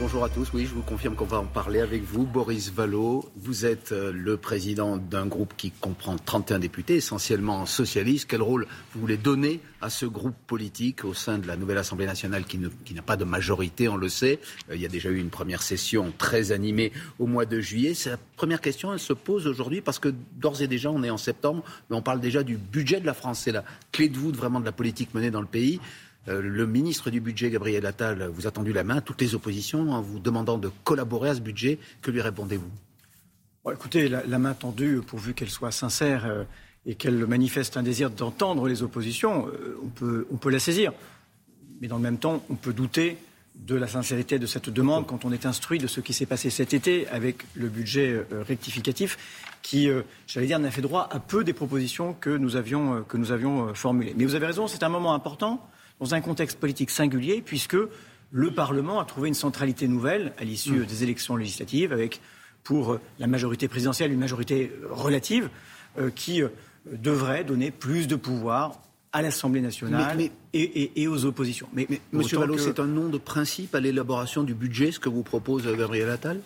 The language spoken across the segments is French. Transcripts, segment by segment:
Bonjour à tous. Oui, je vous confirme qu'on va en parler avec vous. Boris Vallot, vous êtes euh, le président d'un groupe qui comprend 31 députés, essentiellement socialistes. Quel rôle vous voulez donner à ce groupe politique au sein de la nouvelle Assemblée nationale qui, n'a pas de majorité, on le sait? Euh, Il y a déjà eu une première session très animée au mois de juillet. La première question, se pose aujourd'hui parce que d'ores et déjà, on est en septembre, mais on parle déjà du budget de la France. C'est la clé de voûte vraiment de la politique menée dans le pays. Euh, le ministre du Budget, Gabriel Attal, vous a tendu la main, toutes les oppositions, en vous demandant de collaborer à ce budget. Que lui répondez-vous? Écoutez, la, main tendue, pourvu qu'elle soit sincère euh, et qu'elle manifeste un désir d'entendre les oppositions, euh, on, peut, on peut la saisir. Mais dans le même temps, on peut douter de la sincérité de cette demande quand on est instruit de ce qui s'est passé cet été avec le budget rectificatif qui, j'allais dire, n'a fait droit à peu des propositions que nous avions, que nous avions formulées. Mais vous avez raison, c'est un moment important dans un contexte politique singulier, puisque le Parlement a trouvé une centralité nouvelle à l'issue mm. des élections législatives, avec pour la majorité présidentielle une majorité relative euh, qui euh, devrait donner plus de pouvoir à l'Assemblée nationale et, aux oppositions. Mais, Monsieur Vallot, c'est un nom de principe à l'élaboration du budget, ce que vous propose Gabriel Attal?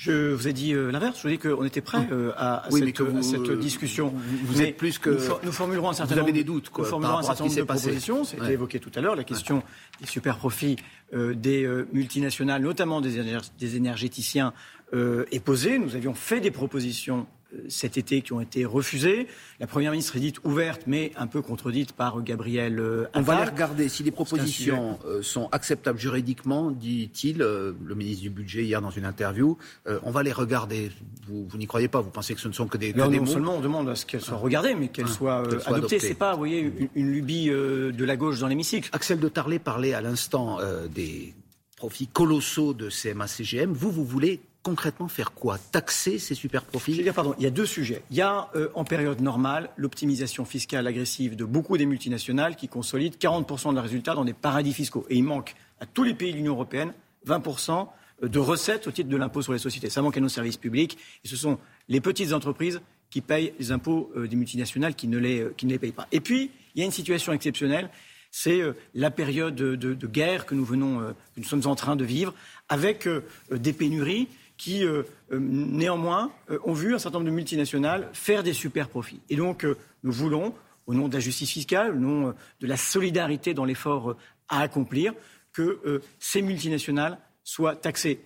Je vous ai dit euh, l'inverse. Je vous ai dit qu'on était prêt euh, à, cette, discussion. Vous, êtes plus que. Nous, formulerons un certain vous avez des doutes, quoi, Nous formulerons un certain nombre de propositions. C'était évoqué tout à l'heure. La question des super profits euh, des multinationales, notamment des, des énergéticiens, est posée. Nous avions fait des propositions cet été qui ont été refusées. La Première ministre est dite ouverte, mais un peu contredite par Gabriel Attal. On va les regarder. Si les propositions euh, sont acceptables juridiquement, dit-il, euh, le ministre du Budget hier dans une interview, euh, on va les regarder. Vous, n'y croyez pas? Vous pensez que ce ne sont que des, non, non seulement on demande à ce qu'elles soient ah. regardées, mais qu'elles ah, soient, adoptées. Ce C'est pas, vous voyez, une, lubie de la gauche dans l'hémicycle. Axel de Tarlet parlait à l'instant des profits colossaux de CMA-CGM. Vous, vous voulez concrètement faire quoi Taxer ces super profits il y a deux sujets. Il y a, euh, en période normale, l'optimisation fiscale agressive de beaucoup des multinationales qui consolident 40% de leurs résultats dans des paradis fiscaux. Et il manque à tous les pays de l'Union européenne 20% de recettes au titre de l'impôt sur les sociétés. Ça manque à nos services publics. Et ce sont les petites entreprises qui payent les impôts euh, des multinationales qui ne, les, euh, qui ne les payent pas. Et puis, il y a une situation exceptionnelle c'est la période de, guerre que nous, venons, que nous sommes en train de vivre, avec des pénuries qui, euh, euh, néanmoins, euh, ont vu un certain nombre de multinationales faire des super profits. Et donc, nous voulons, au nom de la justice fiscale, au nom de la solidarité dans l'effort à accomplir, que ces multinationales soient taxées.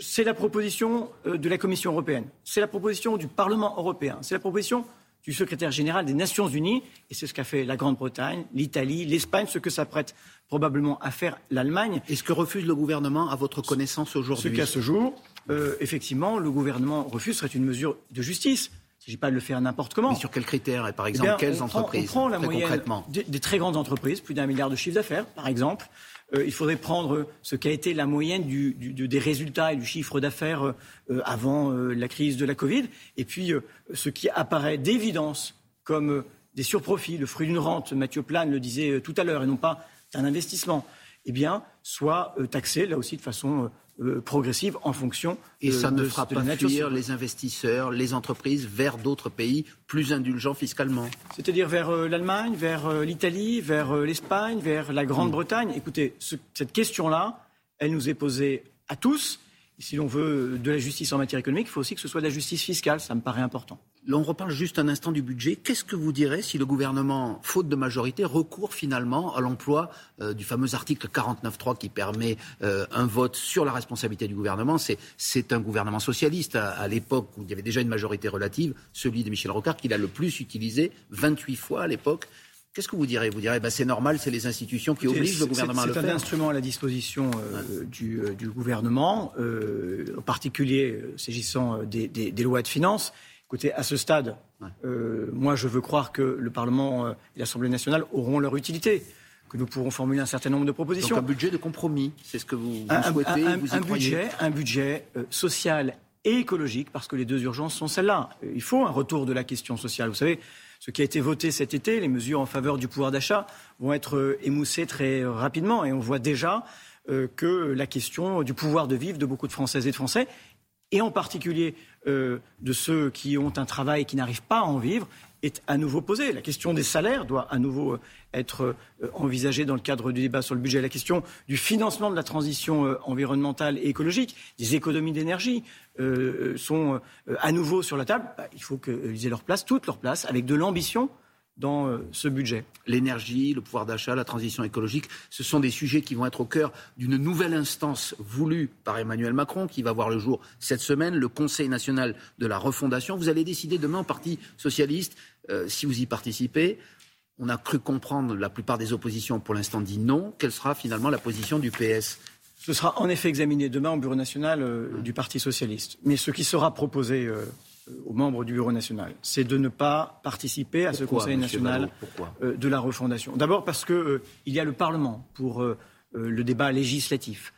C'est la proposition de la Commission européenne, c'est la proposition du Parlement européen, c'est la proposition du secrétaire général des Nations Unies, et c'est ce qu'a fait la Grande-Bretagne, l'Italie, l'Espagne, ce que s'apprête probablement à faire l'Allemagne. Et ce que refuse le gouvernement à votre connaissance aujourd'hui? Ce qu'à ce jour, euh, effectivement, le gouvernement refuse serait une mesure de justice. Il ne s'agit pas de le faire n'importe comment. Mais sur quels critères Et par exemple, eh quelles entreprises On prend la moyenne des, très grandes entreprises, plus d'un milliard de chiffre d'affaires, par exemple. Euh, il faudrait prendre ce qu'a été la moyenne du, des résultats et du chiffre d'affaires euh, avant la crise de la Covid, et puis ce qui apparaît d'évidence comme des surprofits, le fruit d'une rente, Mathieu Plane le disait tout à l'heure, et non pas d'un investissement, eh bien, soit taxé, là aussi de façon euh, progressive en fonction Et ça ne fera pas fuir les investisseurs, les entreprises vers d'autres pays plus indulgents fiscalement C'est-à-dire vers euh, l'Allemagne, vers euh, l'Italie, vers l'Espagne, vers la Grande-Bretagne. Écoutez, cette question-là, elle nous est posée à tous. si l'on veut de la justice en matière économique, il faut aussi que ce soit de la justice fiscale. Ça me paraît important. On reparle juste un instant du budget. Qu'est-ce que vous direz si le gouvernement, faute de majorité, recourt finalement à l'emploi euh, du fameux article 49.3 qui permet euh, un vote sur la responsabilité du gouvernement? C'est un gouvernement socialiste à, l'époque où il y avait déjà une majorité relative, celui de Michel Rocard, qu'il a le plus utilisé, 28 fois à l'époque. Qu'est-ce que vous direz? Vous direz, bah, c'est normal, c'est les institutions qui obligent le gouvernement à le faire. C'est un instrument à la disposition euh, du, gouvernement, en particulier s'agissant des, des, lois de finances. Écoutez, à ce stade, euh, moi, je veux croire que le Parlement euh, et l'Assemblée nationale auront leur utilité, que nous pourrons formuler un certain nombre de propositions. Donc un budget de compromis, c'est ce que vous, souhaitez un, un, budget, un budget euh, social et écologique, parce que les deux urgences sont celles-là. Il faut un retour de la question sociale. Vous savez, ce qui a été voté cet été, les mesures en faveur du pouvoir d'achat, vont être émoussées très rapidement. Et on voit déjà que la question du pouvoir de vivre de beaucoup de Françaises et de Français, et en particulier euh, de ceux qui ont un travail et qui n'arrivent pas à en vivre est à nouveau posée. La question des salaires doit à nouveau euh, être euh, envisagée dans le cadre du débat sur le budget. La question du financement de la transition environnementale et écologique, des économies d'énergie sont à nouveau sur la table. Bah, il faut qu'ils aient leur place, toute leur place, avec de l'ambition dans euh, ce budget. L'énergie, le pouvoir d'achat, la transition écologique, ce sont des sujets qui vont être au cœur d'une nouvelle instance voulue par Emmanuel Macron, qui va voir le jour cette semaine, le Conseil national de la refondation. Vous allez décider demain au Parti socialiste, euh, si vous y participez. On a cru comprendre, la plupart des oppositions pour l'instant dit non. Quelle sera finalement la position du PS ce sera en effet examiné demain au Bureau national euh, du Parti socialiste. Mais ce qui sera proposé aux membres du Bureau national, c'est de ne pas participer à ce Conseil national euh, de la refondation. D'abord parce qu'il euh, y a le Parlement pour euh, le débat législatif,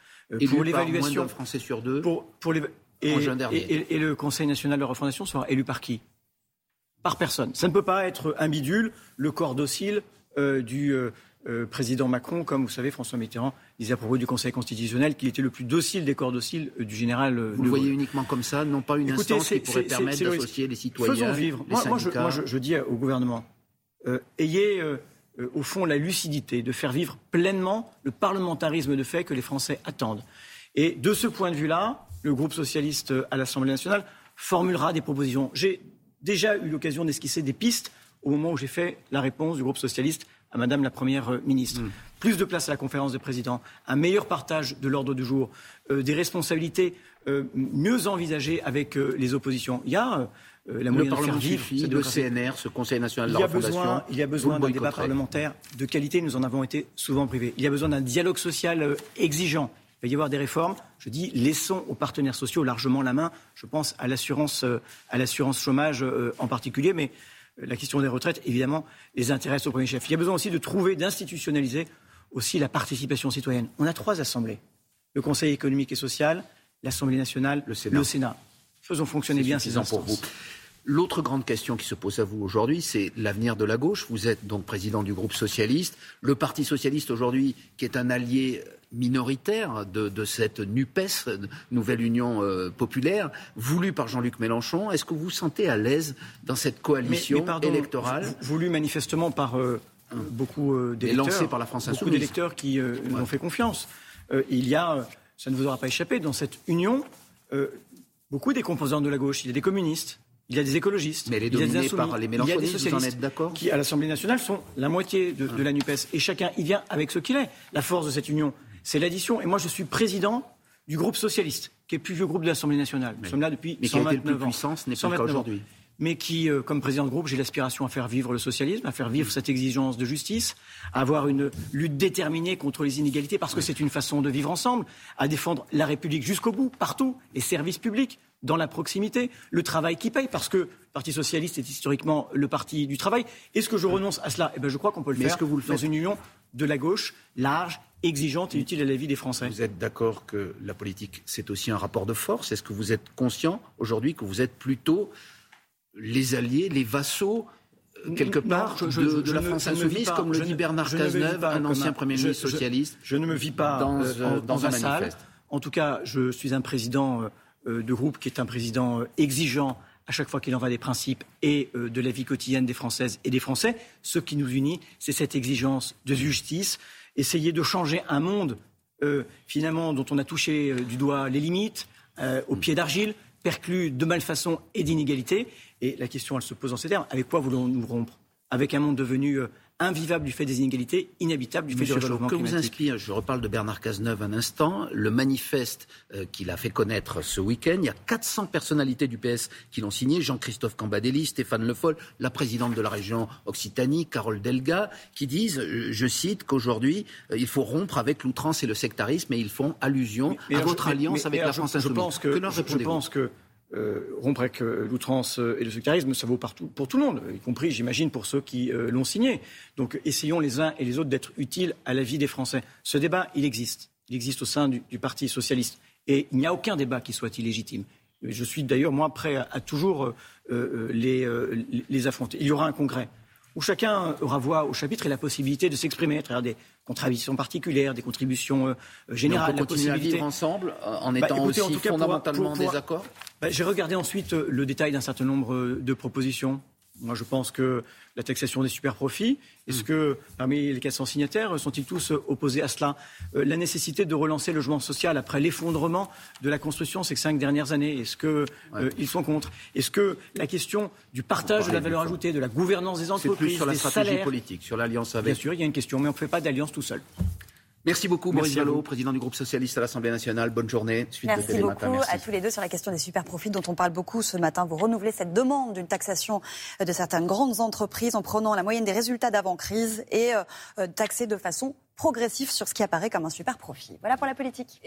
pour l'évaluation. Français sur deux. Pour, pour les, et, et, et, le Conseil national de la refondation sera élu par qui? Par personne. Ça ne peut pas être un bidule, le corps docile du euh, président Macron, comme vous savez, François Mitterrand disait à propos du Conseil constitutionnel qu'il était le plus docile des corps dociles euh, du général. Euh, vous le voyez uniquement comme ça, non pas une instance qui pourrait permettre d'associer les citoyens. Faisons vivre. moi, je, dis au gouvernement, ayez au fond la lucidité de faire vivre pleinement le parlementarisme de fait que les Français attendent. Et de ce point de vue-là, le groupe socialiste à l'Assemblée nationale formulera des propositions. J'ai déjà eu l'occasion d'esquisser des pistes au moment où j'ai fait la réponse du groupe socialiste à Madame la Première euh, ministre. Mm. Plus de place à la conférence des présidents, un meilleur partage de l'ordre du jour, euh, des responsabilités euh, mieux envisagées avec les oppositions. Il y a la moyen de faire vivre le CNR, ce Conseil national de la besoin, Il y a besoin d'un débat parlementaire de qualité. Nous en avons été souvent privés. Il y a besoin d'un dialogue social exigeant. Il va y avoir des réformes. Je dis, laissons aux partenaires sociaux largement la main. Je pense à l'assurance, à l'assurance chômage en particulier, mais la question des retraites, évidemment, les intéresse au premier chef. Il y a besoin aussi de trouver, d'institutionnaliser aussi la participation citoyenne. On a trois assemblées. Le Conseil économique et social, l'Assemblée nationale, le Sénat. Faisons fonctionner bien ces instances. Pour vous. L'autre grande question qui se pose à vous aujourd'hui, c'est l'avenir de la gauche. Vous êtes donc président du groupe socialiste. Le Parti socialiste aujourd'hui, qui est un allié minoritaire de, cette NUPES, Nouvelle Union euh, Populaire, voulue par Jean-Luc Mélenchon. Est-ce que vous vous sentez à l'aise dans cette coalition électorale Voulue manifestement par euh, beaucoup euh, d'électeurs. lancée par la France Beaucoup d'électeurs qui nous ont fait confiance. il y a, ça ne vous aura pas échappé, dans cette union, beaucoup des composants de la gauche. Il y a des communistes, il y a des écologistes. Mais elle est dominée par les Mélenchonistes, vous en êtes d'accord Qui, à l'Assemblée nationale, sont la moitié de, de, la NUPES. Et chacun y vient avec ce qu'il est. La force de cette union, c'est l'addition. Et moi, je suis président du groupe socialiste, qui est le plus vieux groupe de l'Assemblée nationale. Nous sommes là depuis mais 129 qui a été le plus puissant, ce n'est pas aujourd'hui. Mais qui, euh, comme président de groupe, j'ai l'aspiration à faire vivre le socialisme, à faire vivre cette exigence de justice, à avoir une lutte déterminée contre les inégalités, parce que c'est une façon de vivre ensemble, à défendre la République jusqu'au bout, partout, les services publics, dans la proximité, le travail qui paye, parce que le Parti socialiste est historiquement le parti du travail. Est-ce que je renonce à cela? Eh bien, je crois qu'on peut le faire que vous le dans une union de la gauche large, exigeante et utile à la vie des Français. Vous êtes d'accord que la politique, c'est aussi un rapport de force? Est-ce que vous êtes conscient aujourd'hui que vous êtes plutôt les alliés, les vassaux euh, quelque part de, la France insoumise, comme le dit Bernard Cazeneuve, un ancien Premier ministre socialiste Je, ne me vis pas dans, euh, dans un vassal. En tout cas, je suis un président euh, de groupe qui est un président exigeant à chaque fois qu'il en va des principes et de la vie quotidienne des Françaises et des Français. Ce qui nous unit, c'est cette exigence de justice, essayer de changer un monde, euh, finalement, dont on a touché euh, du doigt les limites, euh, au pied d'argile, perclus de malfaçon et d'inégalité. Et la question, elle se pose en ces termes. Avec quoi voulons-nous rompre? Avec un monde devenu invivable du fait des inégalités, inhabitable du fait du réchauffement que vous inspire, je reparle de Bernard Cazeneuve un instant, le manifeste euh, qu'il a fait connaître ce week-end, il y a 400 personnalités du PS qui l'ont signé, Jean-Christophe Cambadély, Stéphane Le Foll, la présidente de la région Occitanie, Carole Delga, qui disent, euh, je cite, qu'aujourd'hui, euh, il faut rompre avec l'outrance et le sectarisme et ils font allusion à votre alliance avec la France insoumise. Je pense que, je pense que euh, rompre avec euh, l'outrance euh, et le sectarisme, ça vaut partout, pour tout le monde, y compris, j'imagine, pour ceux qui l'ont signé. Donc essayons les uns et les autres d'être utiles à la vie des Français. Ce débat, il existe. Il existe au sein du, Parti socialiste. Et il n'y a aucun débat qui soit illégitime. Je suis d'ailleurs, moi, prêt à, toujours les, les affronter. Il y aura un congrès où chacun aura voix au chapitre et la possibilité de s'exprimer à travers des contributions particulières, des contributions euh, générales. on peut continuer à vivre ensemble euh, en bah, étant aussi fondamentalement en désaccord bah, J'ai regardé ensuite euh, le détail d'un certain nombre de propositions. Moi, je pense que la taxation des superprofits, est-ce que parmi les 400 signataires, sont-ils tous opposés à cela? Euh, La nécessité de relancer le logement social après l'effondrement de la construction ces cinq dernières années, est-ce qu'ils euh, sont contre? Est-ce que la question du partage de la valeur ajoutée, de la gouvernance des entreprises, plus sur la stratégie salaires, politique, sur l'alliance avec. Bien sûr, il y a une question, mais on ne fait pas d'alliance tout seul. Merci beaucoup, Maurice Vallot, président du groupe socialiste à l'Assemblée nationale. Bonne journée. Suite Merci de beaucoup Merci. à tous les deux sur la question des super profits dont on parle beaucoup ce matin. Vous renouvelez cette demande d'une taxation de certaines grandes entreprises en prenant la moyenne des résultats d'avant-crise et euh, taxer de façon progressive sur ce qui apparaît comme un super profit. Voilà pour la politique.